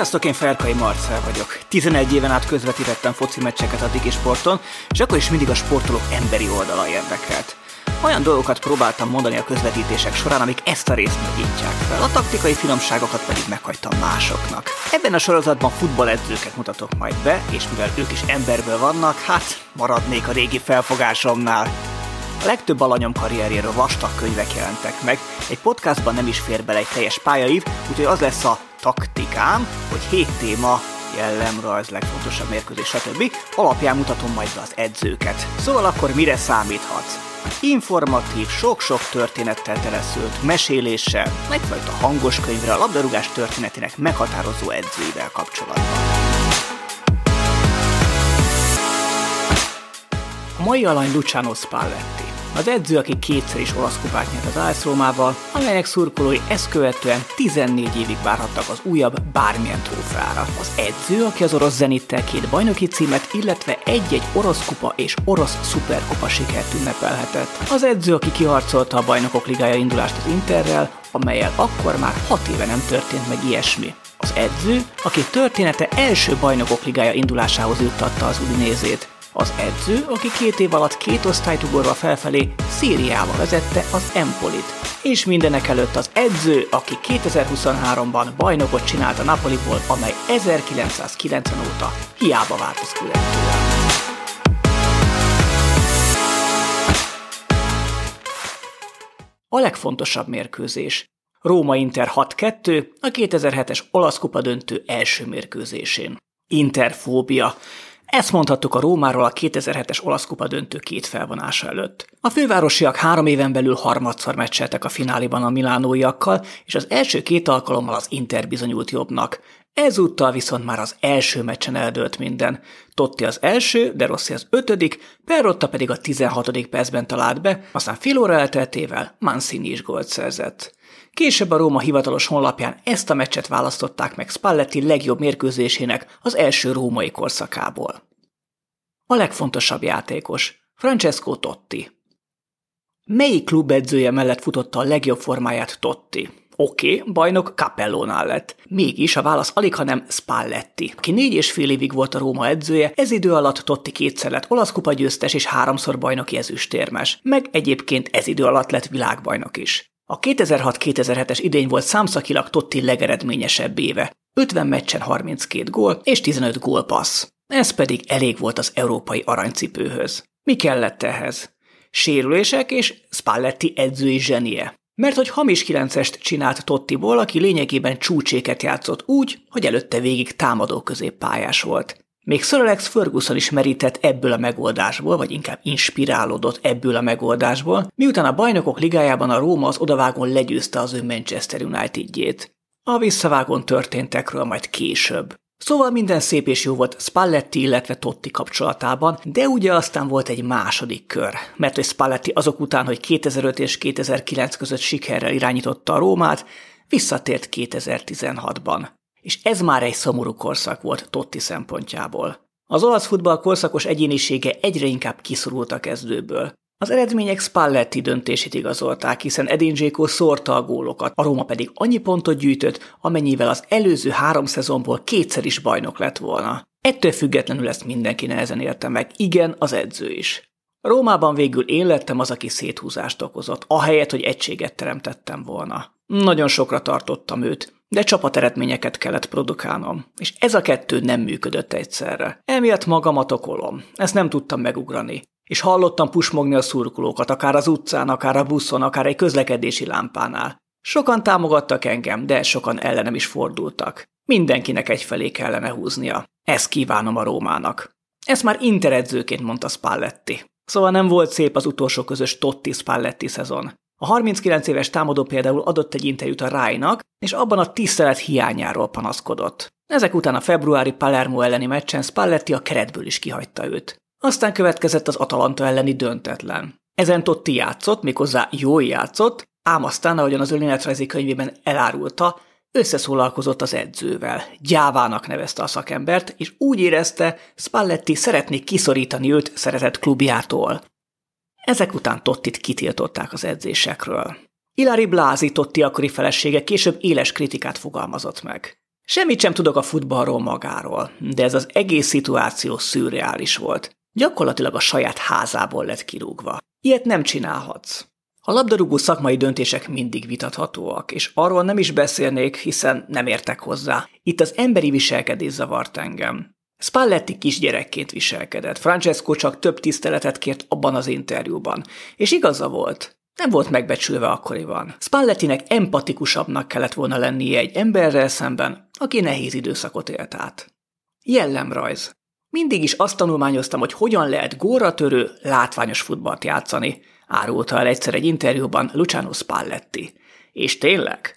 Sziasztok, én Ferkai Marcel vagyok. 11 éven át közvetítettem foci meccseket a Digi Sporton, és akkor is mindig a sportolók emberi oldala érdekelt. Olyan dolgokat próbáltam mondani a közvetítések során, amik ezt a részt megítják fel, a taktikai finomságokat pedig meghagytam másoknak. Ebben a sorozatban futballedzőket mutatok majd be, és mivel ők is emberből vannak, hát maradnék a régi felfogásomnál. A legtöbb alanyom karrierjéről vastag könyvek jelentek meg, egy podcastban nem is fér bele egy teljes pályaív, úgyhogy az lesz a taktikám, hogy hét téma, jellemrajz, legfontosabb mérkőzés, stb. alapján mutatom majd be az edzőket. Szóval akkor mire számíthatsz? Informatív, sok-sok történettel teleszült meséléssel, egyfajta hangos könyvre a labdarúgás történetének meghatározó edzőivel kapcsolatban. A mai alany Luciano Spalletti. Az edző, aki kétszer is olasz kupát nyert az AS Rómával, amelynek szurkolói ezt követően 14 évig várhattak az újabb bármilyen trófeára. Az edző, aki az orosz zenittel két bajnoki címet, illetve egy-egy orosz kupa és orosz szuperkupa sikert ünnepelhetett. Az edző, aki kiharcolta a bajnokok ligája indulást az Interrel, amelyel akkor már 6 éve nem történt meg ilyesmi. Az edző, aki története első bajnokok ligája indulásához juttatta az Udinézét, az edző, aki két év alatt két osztályt ugorva felfelé Szíriába vezette az Empolit. És mindenek előtt az edző, aki 2023-ban bajnokot csinált a Napoliból, amely 1990 óta hiába várt a A legfontosabb mérkőzés. Róma Inter 6-2 a 2007-es olasz kupa döntő első mérkőzésén. Interfóbia. Ezt mondhattuk a Rómáról a 2007-es olasz kupa döntő két felvonása előtt. A fővárosiak három éven belül harmadszor meccseltek a fináliban a milánóiakkal, és az első két alkalommal az Inter bizonyult jobbnak. Ezúttal viszont már az első meccsen eldőlt minden. Totti az első, de Rossi az ötödik, Perrotta pedig a 16. percben talált be, aztán fél óra elteltével Mancini is gólt szerzett. Később a Róma hivatalos honlapján ezt a meccset választották meg Spalletti legjobb mérkőzésének az első római korszakából. A legfontosabb játékos, Francesco Totti. Melyik klub edzője mellett futotta a legjobb formáját Totti? Oké, okay, bajnok Capellónál lett. Mégis a válasz alig, hanem Spalletti, aki négy és fél évig volt a Róma edzője, ez idő alatt Totti kétszer lett olasz kupa győztes és háromszor bajnoki ezüstérmes, meg egyébként ez idő alatt lett világbajnok is. A 2006-2007-es idény volt számszakilag Totti legeredményesebb éve. 50 meccsen 32 gól és 15 gólpassz. Ez pedig elég volt az európai aranycipőhöz. Mi kellett ehhez? Sérülések és Spalletti edzői zsenie. Mert hogy hamis kilencest csinált Tottiból, aki lényegében csúcséket játszott úgy, hogy előtte végig támadó középpályás volt. Még Sir Alex Ferguson is merített ebből a megoldásból, vagy inkább inspirálódott ebből a megoldásból, miután a bajnokok ligájában a Róma az odavágon legyőzte az ő Manchester United-jét. A visszavágon történtekről majd később. Szóval minden szép és jó volt Spalletti, illetve Totti kapcsolatában, de ugye aztán volt egy második kör, mert hogy Spalletti azok után, hogy 2005 és 2009 között sikerrel irányította a Rómát, visszatért 2016-ban és ez már egy szomorú korszak volt Totti szempontjából. Az olasz futball korszakos egyénisége egyre inkább kiszorult a kezdőből. Az eredmények Spalletti döntését igazolták, hiszen Edin Dzeko szórta a gólokat, a Róma pedig annyi pontot gyűjtött, amennyivel az előző három szezonból kétszer is bajnok lett volna. Ettől függetlenül ezt mindenki nehezen érte meg, igen, az edző is. Rómában végül én lettem az, aki széthúzást okozott, ahelyett, hogy egységet teremtettem volna. Nagyon sokra tartottam őt, de csapateredményeket kellett produkálnom, és ez a kettő nem működött egyszerre. Emiatt magamat okolom, ezt nem tudtam megugrani, és hallottam pusmogni a szurkolókat, akár az utcán, akár a buszon, akár egy közlekedési lámpánál. Sokan támogattak engem, de sokan ellenem is fordultak. Mindenkinek egyfelé kellene húznia. Ezt kívánom a Rómának. Ezt már interedzőként mondta Spalletti. Szóval nem volt szép az utolsó közös Totti Spalletti szezon. A 39 éves támadó például adott egy interjút a Rájnak, és abban a tisztelet hiányáról panaszkodott. Ezek után a februári Palermo elleni meccsen Spalletti a keretből is kihagyta őt. Aztán következett az Atalanta elleni döntetlen. Ezen Totti játszott, méghozzá jól játszott, ám aztán, ahogyan az önéletrajzi könyvében elárulta, összeszólalkozott az edzővel. Gyávának nevezte a szakembert, és úgy érezte, Spalletti szeretné kiszorítani őt szeretett klubjától. Ezek után Tottit kitiltották az edzésekről. Ilari Blázi Totti akkori felesége később éles kritikát fogalmazott meg. Semmit sem tudok a futballról magáról, de ez az egész szituáció szürreális volt. Gyakorlatilag a saját házából lett kirúgva. Ilyet nem csinálhatsz. A labdarúgó szakmai döntések mindig vitathatóak, és arról nem is beszélnék, hiszen nem értek hozzá. Itt az emberi viselkedés zavart engem. Spalletti kisgyerekként viselkedett, Francesco csak több tiszteletet kért abban az interjúban, és igaza volt. Nem volt megbecsülve akkoriban. Spallettinek empatikusabbnak kellett volna lennie egy emberrel szemben, aki nehéz időszakot élt át. Jellemrajz. Mindig is azt tanulmányoztam, hogy hogyan lehet góratörő, látványos futballt játszani, árulta el egyszer egy interjúban Luciano Spalletti. És tényleg?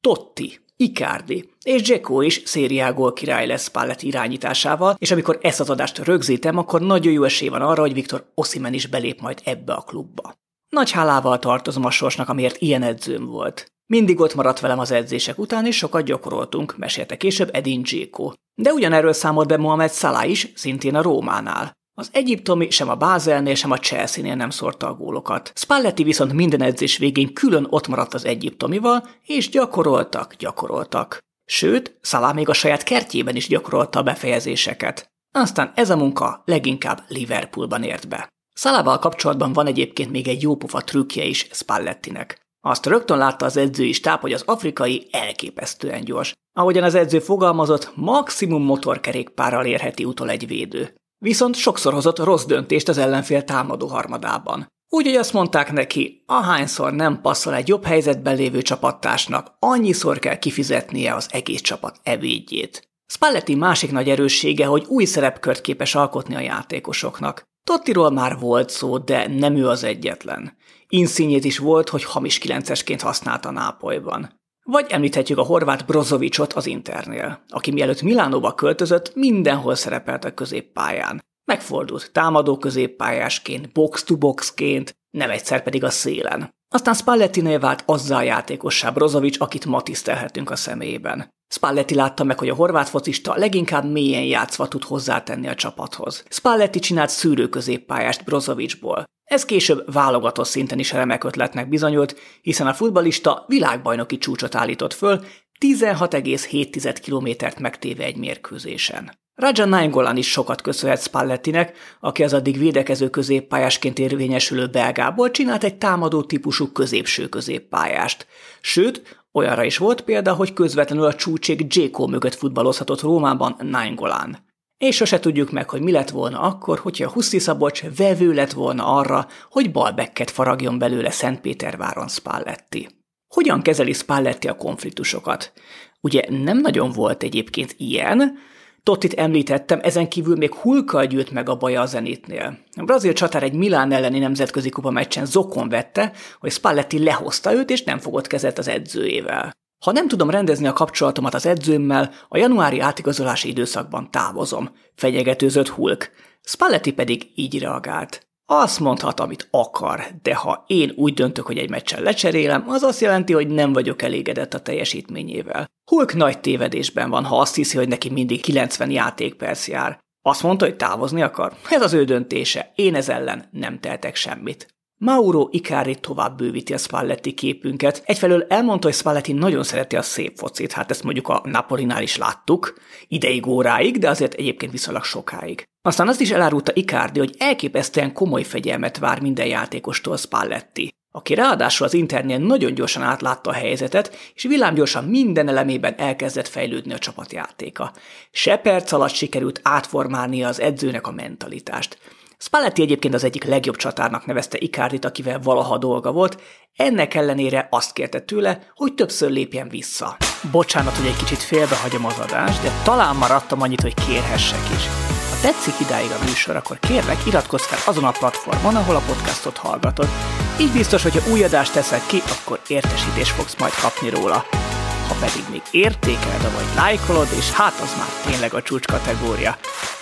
Totti, Icardi és Dzeko is szériágól király lesz Spalletti irányításával, és amikor ezt az adást rögzítem, akkor nagyon jó esély van arra, hogy Viktor Osimen is belép majd ebbe a klubba. Nagy hálával tartozom a sorsnak, amiért ilyen edzőm volt. Mindig ott maradt velem az edzések után, és sokat gyakoroltunk, mesélte később Edin Dzeko. De ugyanerről számolt be Mohamed Salah is, szintén a Rómánál. Az egyiptomi sem a Bázelnél, sem a Chelsea-nél nem szórta a gólokat. Spalletti viszont minden edzés végén külön ott maradt az egyiptomival, és gyakoroltak, gyakoroltak. Sőt, Salah még a saját kertjében is gyakorolta a befejezéseket. Aztán ez a munka leginkább Liverpoolban ért be. Szalával kapcsolatban van egyébként még egy jópofa trükkje is Spallettinek. Azt rögtön látta az edzői stáb, hogy az afrikai elképesztően gyors. Ahogyan az edző fogalmazott, maximum motorkerékpárral érheti utol egy védő. Viszont sokszor hozott rossz döntést az ellenfél támadó harmadában. Úgy, hogy azt mondták neki, ahányszor nem passzol egy jobb helyzetben lévő csapattársnak, annyiszor kell kifizetnie az egész csapat evédjét. Spalletti másik nagy erőssége, hogy új szerepkört képes alkotni a játékosoknak. Tottiról már volt szó, de nem ő az egyetlen. Inszínyét is volt, hogy hamis kilencesként használta Nápolyban. Vagy említhetjük a horvát Brozovicsot az Internél, aki mielőtt Milánóba költözött, mindenhol szerepelt a középpályán. Megfordult támadó középpályásként, box-to-boxként, nem egyszer pedig a szélen. Aztán Spallettinél vált azzal a játékossá Brozovic, akit ma tisztelhetünk a személyében. Spalletti látta meg, hogy a horvát focista leginkább mélyen játszva tud hozzátenni a csapathoz. Spalletti csinált szűrő középpályást Brozovicsból. Ez később válogatott szinten is remek ötletnek bizonyult, hiszen a futbalista világbajnoki csúcsot állított föl, 16,7 kilométert megtéve egy mérkőzésen. Raja Nainggolan is sokat köszönhet Spallettinek, aki az addig védekező középpályásként érvényesülő belgából csinált egy támadó típusú középső középpályást. Sőt, olyanra is volt példa, hogy közvetlenül a csúcség Jékó mögött futballozhatott Rómában Nainggolan. És sose tudjuk meg, hogy mi lett volna akkor, hogyha Huszti Szabocs vevő lett volna arra, hogy balbekket faragjon belőle Szentpéterváron Spalletti. Hogyan kezeli Spalletti a konfliktusokat? Ugye nem nagyon volt egyébként ilyen, Tottit említettem, ezen kívül még Hulka gyűlt meg a baja a zenitnél. A brazil csatár egy Milán elleni nemzetközi kupa meccsen zokon vette, hogy Spalletti lehozta őt és nem fogott kezet az edzőjével. Ha nem tudom rendezni a kapcsolatomat az edzőmmel, a januári átigazolási időszakban távozom, fenyegetőzött Hulk. Spalletti pedig így reagált. Azt mondhat, amit akar, de ha én úgy döntök, hogy egy meccsen lecserélem, az azt jelenti, hogy nem vagyok elégedett a teljesítményével. Hulk nagy tévedésben van, ha azt hiszi, hogy neki mindig 90 játékperc jár. Azt mondta, hogy távozni akar? Ez az ő döntése. Én ez ellen nem teltek semmit. Mauro Icardi tovább bővíti a Spalletti képünket. Egyfelől elmondta, hogy Spalletti nagyon szereti a szép focit, hát ezt mondjuk a Napolinál is láttuk, ideig óráig, de azért egyébként viszonylag sokáig. Aztán azt is elárulta Icardi, hogy elképesztően komoly fegyelmet vár minden játékostól Spalletti aki ráadásul az internél nagyon gyorsan átlátta a helyzetet, és villámgyorsan minden elemében elkezdett fejlődni a csapatjátéka. Se perc alatt sikerült átformálnia az edzőnek a mentalitást. Spalletti egyébként az egyik legjobb csatárnak nevezte Ikárdit, akivel valaha dolga volt, ennek ellenére azt kérte tőle, hogy többször lépjen vissza. Bocsánat, hogy egy kicsit félbehagyom az adást, de talán maradtam annyit, hogy kérhessek is. Ha tetszik idáig a műsor, akkor kérlek, iratkozz fel azon a platformon, ahol a podcastot hallgatod. Így biztos, hogyha új adást teszek ki, akkor értesítést fogsz majd kapni róla. Pedig még értékeled, vagy lájkolod, és hát az már tényleg a csúcs kategória.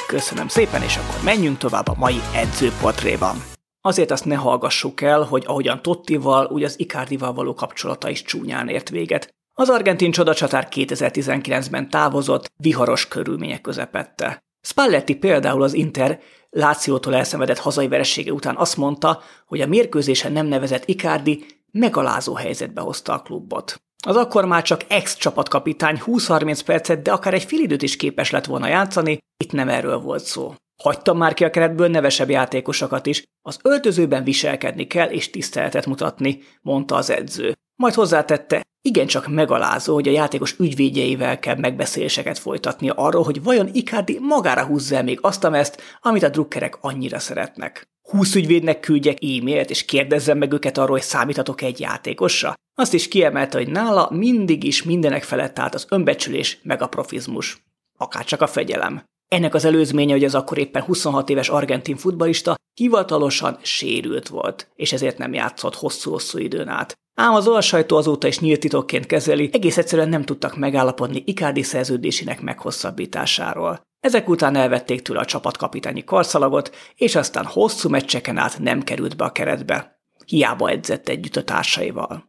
Köszönöm szépen, és akkor menjünk tovább a mai edzőportréban. Azért azt ne hallgassuk el, hogy ahogyan Tottival, úgy az Icardival való kapcsolata is csúnyán ért véget. Az argentin csodacsatár 2019-ben távozott, viharos körülmények közepette. Spalletti például az Inter Lációtól elszenvedett hazai veresége után azt mondta, hogy a mérkőzésen nem nevezett Icardi megalázó helyzetbe hozta a klubot. Az akkor már csak ex-csapatkapitány 20-30 percet, de akár egy filidőt is képes lett volna játszani, itt nem erről volt szó. Hagytam már ki a keretből nevesebb játékosokat is, az öltözőben viselkedni kell és tiszteletet mutatni, mondta az edző. Majd hozzátette, igencsak megalázó, hogy a játékos ügyvédjeivel kell megbeszéléseket folytatnia arról, hogy vajon Icardi magára húzza -e még azt a mezt, amit a drukkerek annyira szeretnek. Húsz ügyvédnek küldjek e-mailt, és kérdezzem meg őket arról, hogy számíthatok egy játékosra? Azt is kiemelte, hogy nála mindig is mindenek felett állt az önbecsülés meg a profizmus. Akárcsak a fegyelem. Ennek az előzménye, hogy az akkor éppen 26 éves argentin futbalista hivatalosan sérült volt, és ezért nem játszott hosszú-hosszú időn át. Ám az olasz sajtó azóta is nyílt titokként kezeli, egész egyszerűen nem tudtak megállapodni Icardi szerződésének meghosszabbításáról. Ezek után elvették tőle a csapatkapitányi karszalagot, és aztán hosszú meccseken át nem került be a keretbe. Hiába edzett együtt a társaival.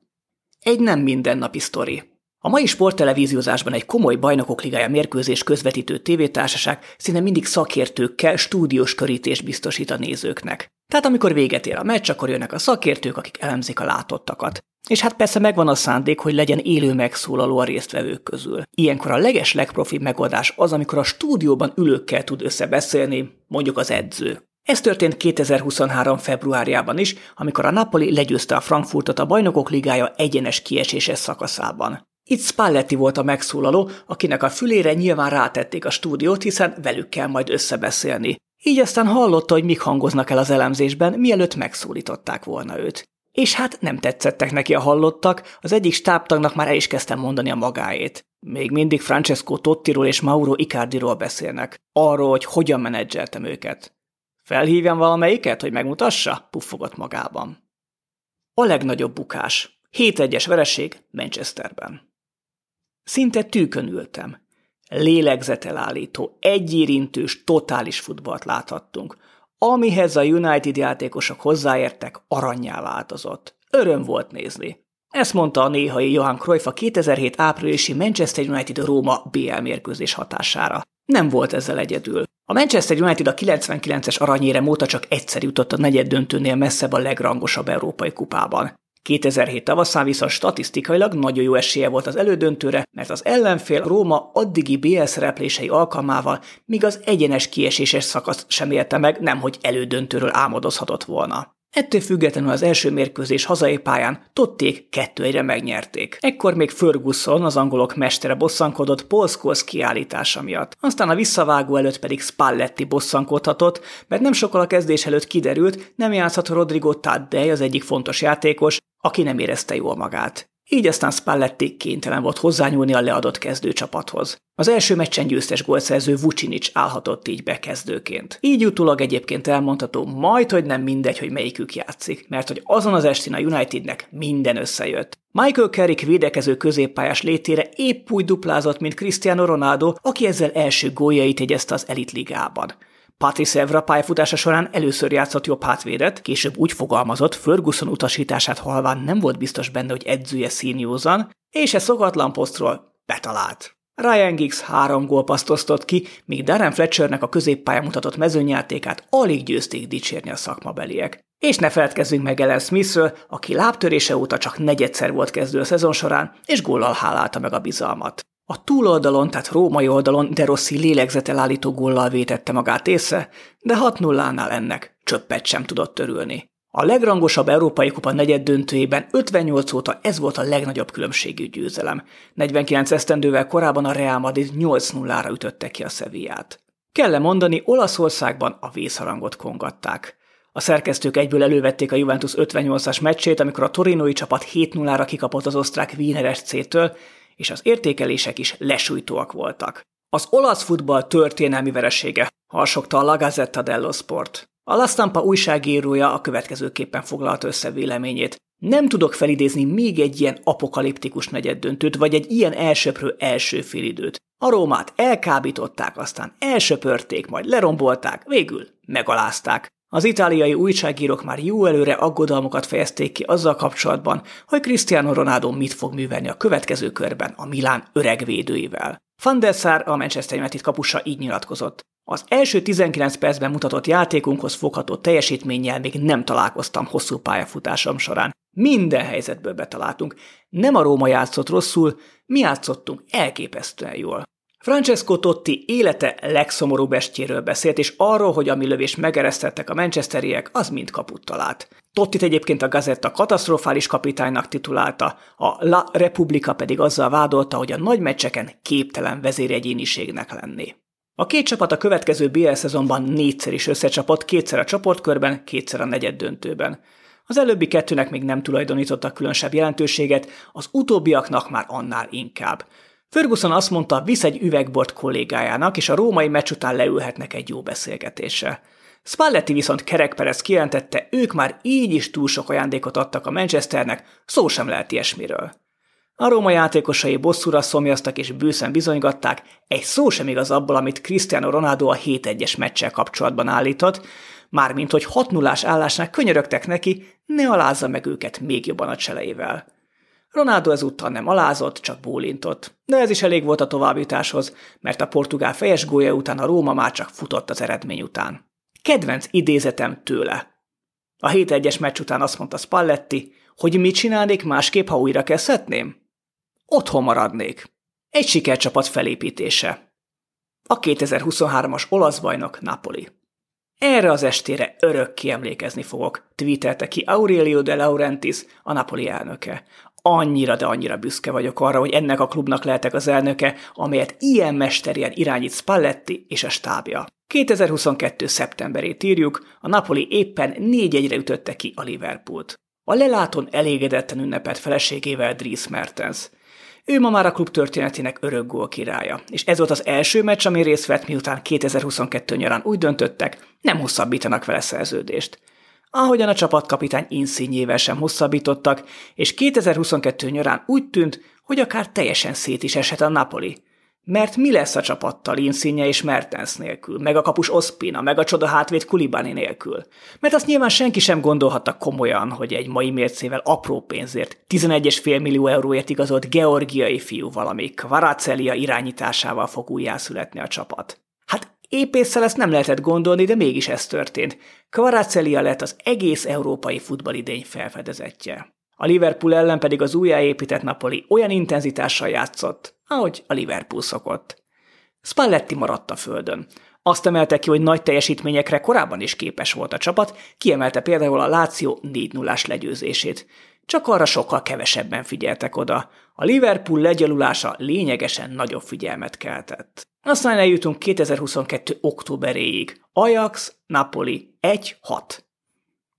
Egy nem mindennapi sztori. A mai sporttelevíziózásban egy komoly bajnokok ligája mérkőzés közvetítő tévétársaság szinte mindig szakértőkkel stúdiós körítést biztosít a nézőknek. Tehát amikor véget ér a meccs, akkor jönnek a szakértők, akik elemzik a látottakat. És hát persze megvan a szándék, hogy legyen élő megszólaló a résztvevők közül. Ilyenkor a leges legprofibb megoldás az, amikor a stúdióban ülőkkel tud összebeszélni, mondjuk az edző. Ez történt 2023. februárjában is, amikor a Napoli legyőzte a Frankfurtot a Bajnokok Ligája egyenes kieséses szakaszában. Itt Spalletti volt a megszólaló, akinek a fülére nyilván rátették a stúdiót, hiszen velük kell majd összebeszélni. Így aztán hallotta, hogy mik hangoznak el az elemzésben, mielőtt megszólították volna őt. És hát nem tetszettek neki a hallottak, az egyik stábtagnak már el is kezdtem mondani a magáét. Még mindig Francesco Tottiról és Mauro Icardiról beszélnek. Arról, hogy hogyan menedzseltem őket. Felhívjam valamelyiket, hogy megmutassa? Puffogott magában. A legnagyobb bukás. 7-1-es vereség Manchesterben. Szinte tűkön ültem. Lélegzetelállító, egyérintős, totális futballt láthattunk. Amihez a United játékosok hozzáértek, aranyjá változott. Öröm volt nézni. Ezt mondta a néhai Johan Cruyff a 2007 áprilisi Manchester United-Róma BL mérkőzés hatására. Nem volt ezzel egyedül. A Manchester United a 99-es aranyérem óta csak egyszer jutott a negyed döntőnél messzebb a legrangosabb európai kupában. 2007 tavaszán viszont statisztikailag nagyon jó esélye volt az elődöntőre, mert az ellenfél Róma addigi BL szereplései alkalmával még az egyenes kieséses szakaszt sem érte meg, nemhogy elődöntőről álmodozhatott volna. Ettől függetlenül az első mérkőzés hazai pályán Totték kettő egyre megnyerték. Ekkor még Ferguson, az angolok mestere bosszankodott Paul Scholes kiállítása miatt. Aztán a visszavágó előtt pedig Spalletti bosszankodhatott, mert nem sokkal a kezdés előtt kiderült, nem játszhat Rodrigo Taddei, az egyik fontos játékos, aki nem érezte jól magát. Így aztán Spalletti kénytelen volt hozzányúlni a leadott kezdőcsapathoz. Az első meccsen győztes gólszerző Vucinic állhatott így be kezdőként. Így utólag egyébként elmondható majd, hogy nem mindegy, hogy melyikük játszik, mert hogy azon az estén a Unitednek minden összejött. Michael Carrick védekező középpályás létére épp úgy duplázott, mint Cristiano Ronaldo, aki ezzel első góljait jegyezte az elitligában. Patrice Evra pályafutása során először játszott jobb hátvédet, később úgy fogalmazott, Ferguson utasítását halván nem volt biztos benne, hogy edzője színjózan, és e szokatlan posztról betalált. Ryan Giggs három gólpaszt osztott ki, míg Darren Fletchernek a középpályán mutatott mezőnyjátékát alig győzték dicsérni a szakmabeliek. És ne feledkezzünk meg Ellen Smithről, aki lábtörése óta csak negyedszer volt kezdő a szezon során, és góllal hálálta meg a bizalmat. A túloldalon, tehát római oldalon De Rossi lélegzetelállító góllal vétette magát észre, de 6 0 nál ennek csöppet sem tudott törülni. A legrangosabb Európai Kupa negyed döntőjében 58 óta ez volt a legnagyobb különbségű győzelem. 49 esztendővel korábban a Real Madrid 8-0-ra ütötte ki a Sevillát. Kell mondani, Olaszországban a vészharangot kongatták. A szerkesztők egyből elővették a Juventus 58-as meccsét, amikor a torinói csapat 7-0-ra kikapott az osztrák Wiener SC-től, és az értékelések is lesújtóak voltak. Az olasz futball történelmi veresége, harsogta a La Gazzetta dello Sport. A La Stampa újságírója a következőképpen foglalta össze véleményét. Nem tudok felidézni még egy ilyen apokaliptikus negyeddöntőt, vagy egy ilyen elsöprő első félidőt. A Rómát elkábították, aztán elsöpörték, majd lerombolták, végül megalázták. Az itáliai újságírók már jó előre aggodalmukat fejezték ki azzal kapcsolatban, hogy Cristiano Ronaldo mit fog művelni a következő körben a Milán öreg védőivel. Van der Sar, a Manchester United kapusa így nyilatkozott. Az első 19 percben mutatott játékunkhoz fogható teljesítménnyel még nem találkoztam hosszú pályafutásom során. Minden helyzetből betaláltunk. Nem a Róma játszott rosszul, mi játszottunk elképesztően jól. Francesco Totti élete legszomorúbb estjéről beszélt, és arról, hogy ami lövés megeresztettek a manchesteriek, az mind kaput talált. Tottit egyébként a Gazetta katasztrofális kapitánynak titulálta, a La Repubblica pedig azzal vádolta, hogy a nagy meccseken képtelen vezéregyéniségnek lenni. A két csapat a következő BL szezonban négyszer is összecsapott, kétszer a csoportkörben, kétszer a negyed döntőben. Az előbbi kettőnek még nem tulajdonítottak különösebb jelentőséget, az utóbbiaknak már annál inkább. Ferguson azt mondta, visz egy üvegbort kollégájának, és a római meccs után leülhetnek egy jó beszélgetésre. Spalletti viszont kerekperec kijelentette, ők már így is túl sok ajándékot adtak a Manchesternek, szó sem lehet ilyesmiről. A Róma játékosai bosszúra szomjaztak és bőszen bizonygatták, egy szó sem igaz abból, amit Cristiano Ronaldo a 7-1-es meccsel kapcsolatban állított, mármint hogy 6 0 állásnál könyörögtek neki, ne alázza meg őket még jobban a cseleivel. Ronaldo ezúttal nem alázott, csak bólintott. De ez is elég volt a továbbjutáshoz, mert a portugál fejes gólya után a Róma már csak futott az eredmény után. Kedvenc idézetem tőle. A 7-1-es meccs után azt mondta Spalletti, hogy mit csinálnék másképp, ha újra kezdhetném? Otthon maradnék. Egy sikercsapat felépítése. A 2023-as olasz bajnok Napoli. Erre az estére örökké emlékezni fogok, tweetelte ki Aurelio de Laurentiis, a Napoli elnöke. Annyira, de annyira büszke vagyok arra, hogy ennek a klubnak lehetek az elnöke, amelyet ilyen mesterien irányít Spalletti és a stábja. 2022. szeptemberét írjuk, a Napoli éppen négy egyre ütötte ki a Liverpoolt. A leláton elégedetten ünnepelt feleségével Dries Mertens. Ő ma már a klub történetének örök gól királya, és ez volt az első meccs, ami részt vett, miután 2022 nyarán úgy döntöttek, nem hosszabbítanak vele szerződést. Ahogyan a csapatkapitány inszínyével sem hosszabbítottak, és 2022 nyarán úgy tűnt, hogy akár teljesen szét is eshet a Napoli – mert mi lesz a csapattal Insigne és Mertens nélkül, meg a kapus Ospina, meg a csoda hátvéd Kulibani nélkül? Mert azt nyilván senki sem gondolhatta komolyan, hogy egy mai mércével apró pénzért, 11,5 millió euróért igazolt georgiai fiú valami Kvaracelia irányításával fog újjászületni a csapat. Épésszel ezt nem lehetett gondolni, de mégis ez történt. Kvaracelia lett az egész európai futballidény felfedezetje. A Liverpool ellen pedig az újjáépített Napoli olyan intenzitással játszott, ahogy a Liverpool szokott. Spalletti maradt a földön. Azt emelte ki, hogy nagy teljesítményekre korábban is képes volt a csapat, kiemelte például a Láció 4 0 legyőzését. Csak arra sokkal kevesebben figyeltek oda. A Liverpool legyalulása lényegesen nagyobb figyelmet keltett. Aztán eljutunk 2022. októberéig. Ajax, Napoli 1-6.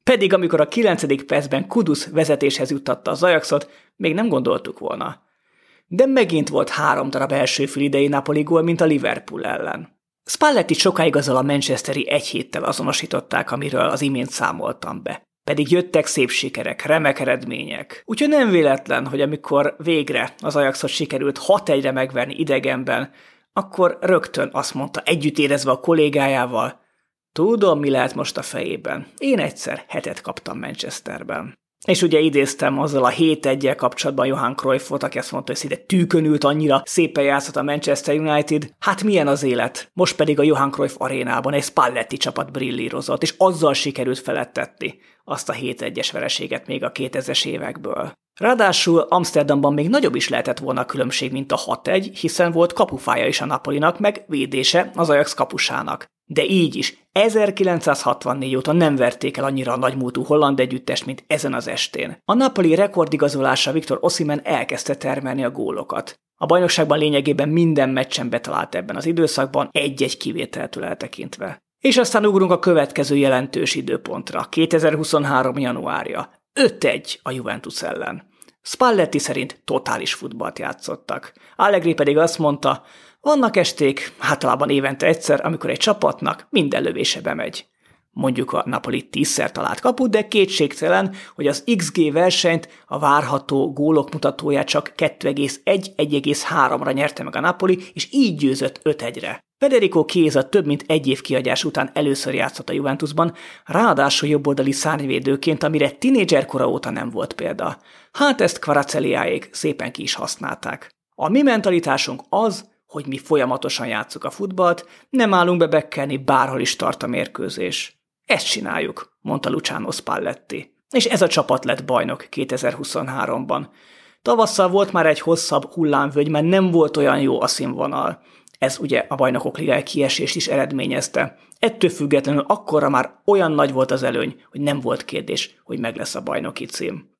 Pedig amikor a 9. percben Kudus vezetéshez juttatta az Ajaxot, még nem gondoltuk volna de megint volt három darab első idei Napoli gól, mint a Liverpool ellen. Spalletti sokáig azzal a Manchesteri egy héttel azonosították, amiről az imént számoltam be. Pedig jöttek szép sikerek, remek eredmények. Úgyhogy nem véletlen, hogy amikor végre az Ajaxot sikerült 6-1-re megverni idegenben, akkor rögtön azt mondta együtt érezve a kollégájával, tudom, mi lehet most a fejében. Én egyszer hetet kaptam Manchesterben. És ugye idéztem azzal a 7 1 kapcsolatban Johan Cruyffot, aki azt mondta, hogy szinte tűkönült annyira szépen játszott a Manchester United. Hát milyen az élet? Most pedig a Johan Cruyff arénában egy Spalletti csapat brillírozott, és azzal sikerült felettetni azt a 7-1-es vereséget még a 2000-es évekből. Ráadásul Amsterdamban még nagyobb is lehetett volna a különbség, mint a 6-1, hiszen volt kapufája is a Napolinak, meg védése az Ajax kapusának. De így is, 1964 óta nem verték el annyira a nagymúltú holland együttest, mint ezen az estén. A Napoli rekordigazolása Viktor Osimen elkezdte termelni a gólokat. A bajnokságban lényegében minden meccsen betalált ebben az időszakban, egy-egy kivételtől eltekintve. És aztán ugrunk a következő jelentős időpontra, 2023. januárja. 5-1 a Juventus ellen. Spalletti szerint totális futballt játszottak. Allegri pedig azt mondta, vannak esték, általában évente egyszer, amikor egy csapatnak minden lövése bemegy. Mondjuk a Napoli tízszer talált kaput, de kétségtelen, hogy az XG versenyt a várható gólok mutatóját csak 2,1-1,3-ra nyerte meg a Napoli, és így győzött 5-1-re. Federico Chiesa több mint egy év kiadás után először játszott a Juventusban, ráadásul jobboldali szárnyvédőként, amire tinédzser kora óta nem volt példa. Hát ezt Kvaraceliáék szépen ki is használták. A mi mentalitásunk az, hogy mi folyamatosan játszuk a futballt, nem állunk be bekkelni, bárhol is tart a mérkőzés. Ezt csináljuk, mondta Luciano Spalletti. És ez a csapat lett bajnok 2023-ban. Tavasszal volt már egy hosszabb hullámvölgy, mert nem volt olyan jó a színvonal. Ez ugye a bajnokok ligája kiesést is eredményezte. Ettől függetlenül akkora már olyan nagy volt az előny, hogy nem volt kérdés, hogy meg lesz a bajnoki cím.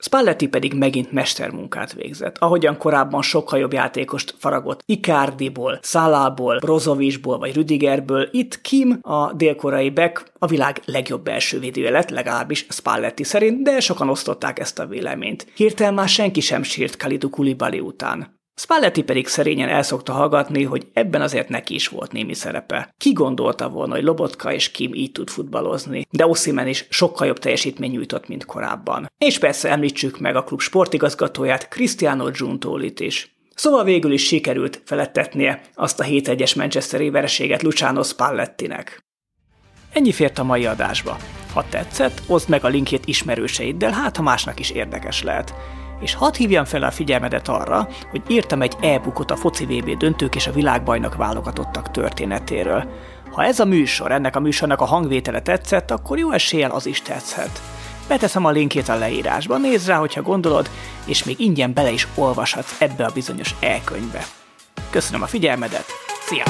Spalletti pedig megint mestermunkát végzett, ahogyan korábban sokkal jobb játékost faragott Icardiból, Szalából, Brozovisból vagy Rüdigerből, itt Kim, a délkorai back, a világ legjobb belső védője lett, legalábbis Spalletti szerint, de sokan osztották ezt a véleményt. Hirtelen már senki sem sírt Kalidu Kulibali után. Spalletti pedig szerényen elszokta hallgatni, hogy ebben azért neki is volt némi szerepe. Ki gondolta volna, hogy Lobotka és Kim így tud futballozni, de Ossimen is sokkal jobb teljesítmény nyújtott, mint korábban. És persze említsük meg a klub sportigazgatóját, Cristiano Giuntolit is. Szóval végül is sikerült felettetnie azt a 7-1-es Manchesteri vereséget Luciano Spallettinek. Ennyi fért a mai adásba. Ha tetszett, oszd meg a linkjét ismerőseiddel, hát ha másnak is érdekes lehet és hadd hívjam fel a figyelmedet arra, hogy írtam egy e-bookot a foci VB döntők és a világbajnok válogatottak történetéről. Ha ez a műsor, ennek a műsornak a hangvétele tetszett, akkor jó eséllyel az is tetszhet. Beteszem a linkét a leírásba, nézd rá, hogyha gondolod, és még ingyen bele is olvashatsz ebbe a bizonyos e-könyvbe. Köszönöm a figyelmedet, szia!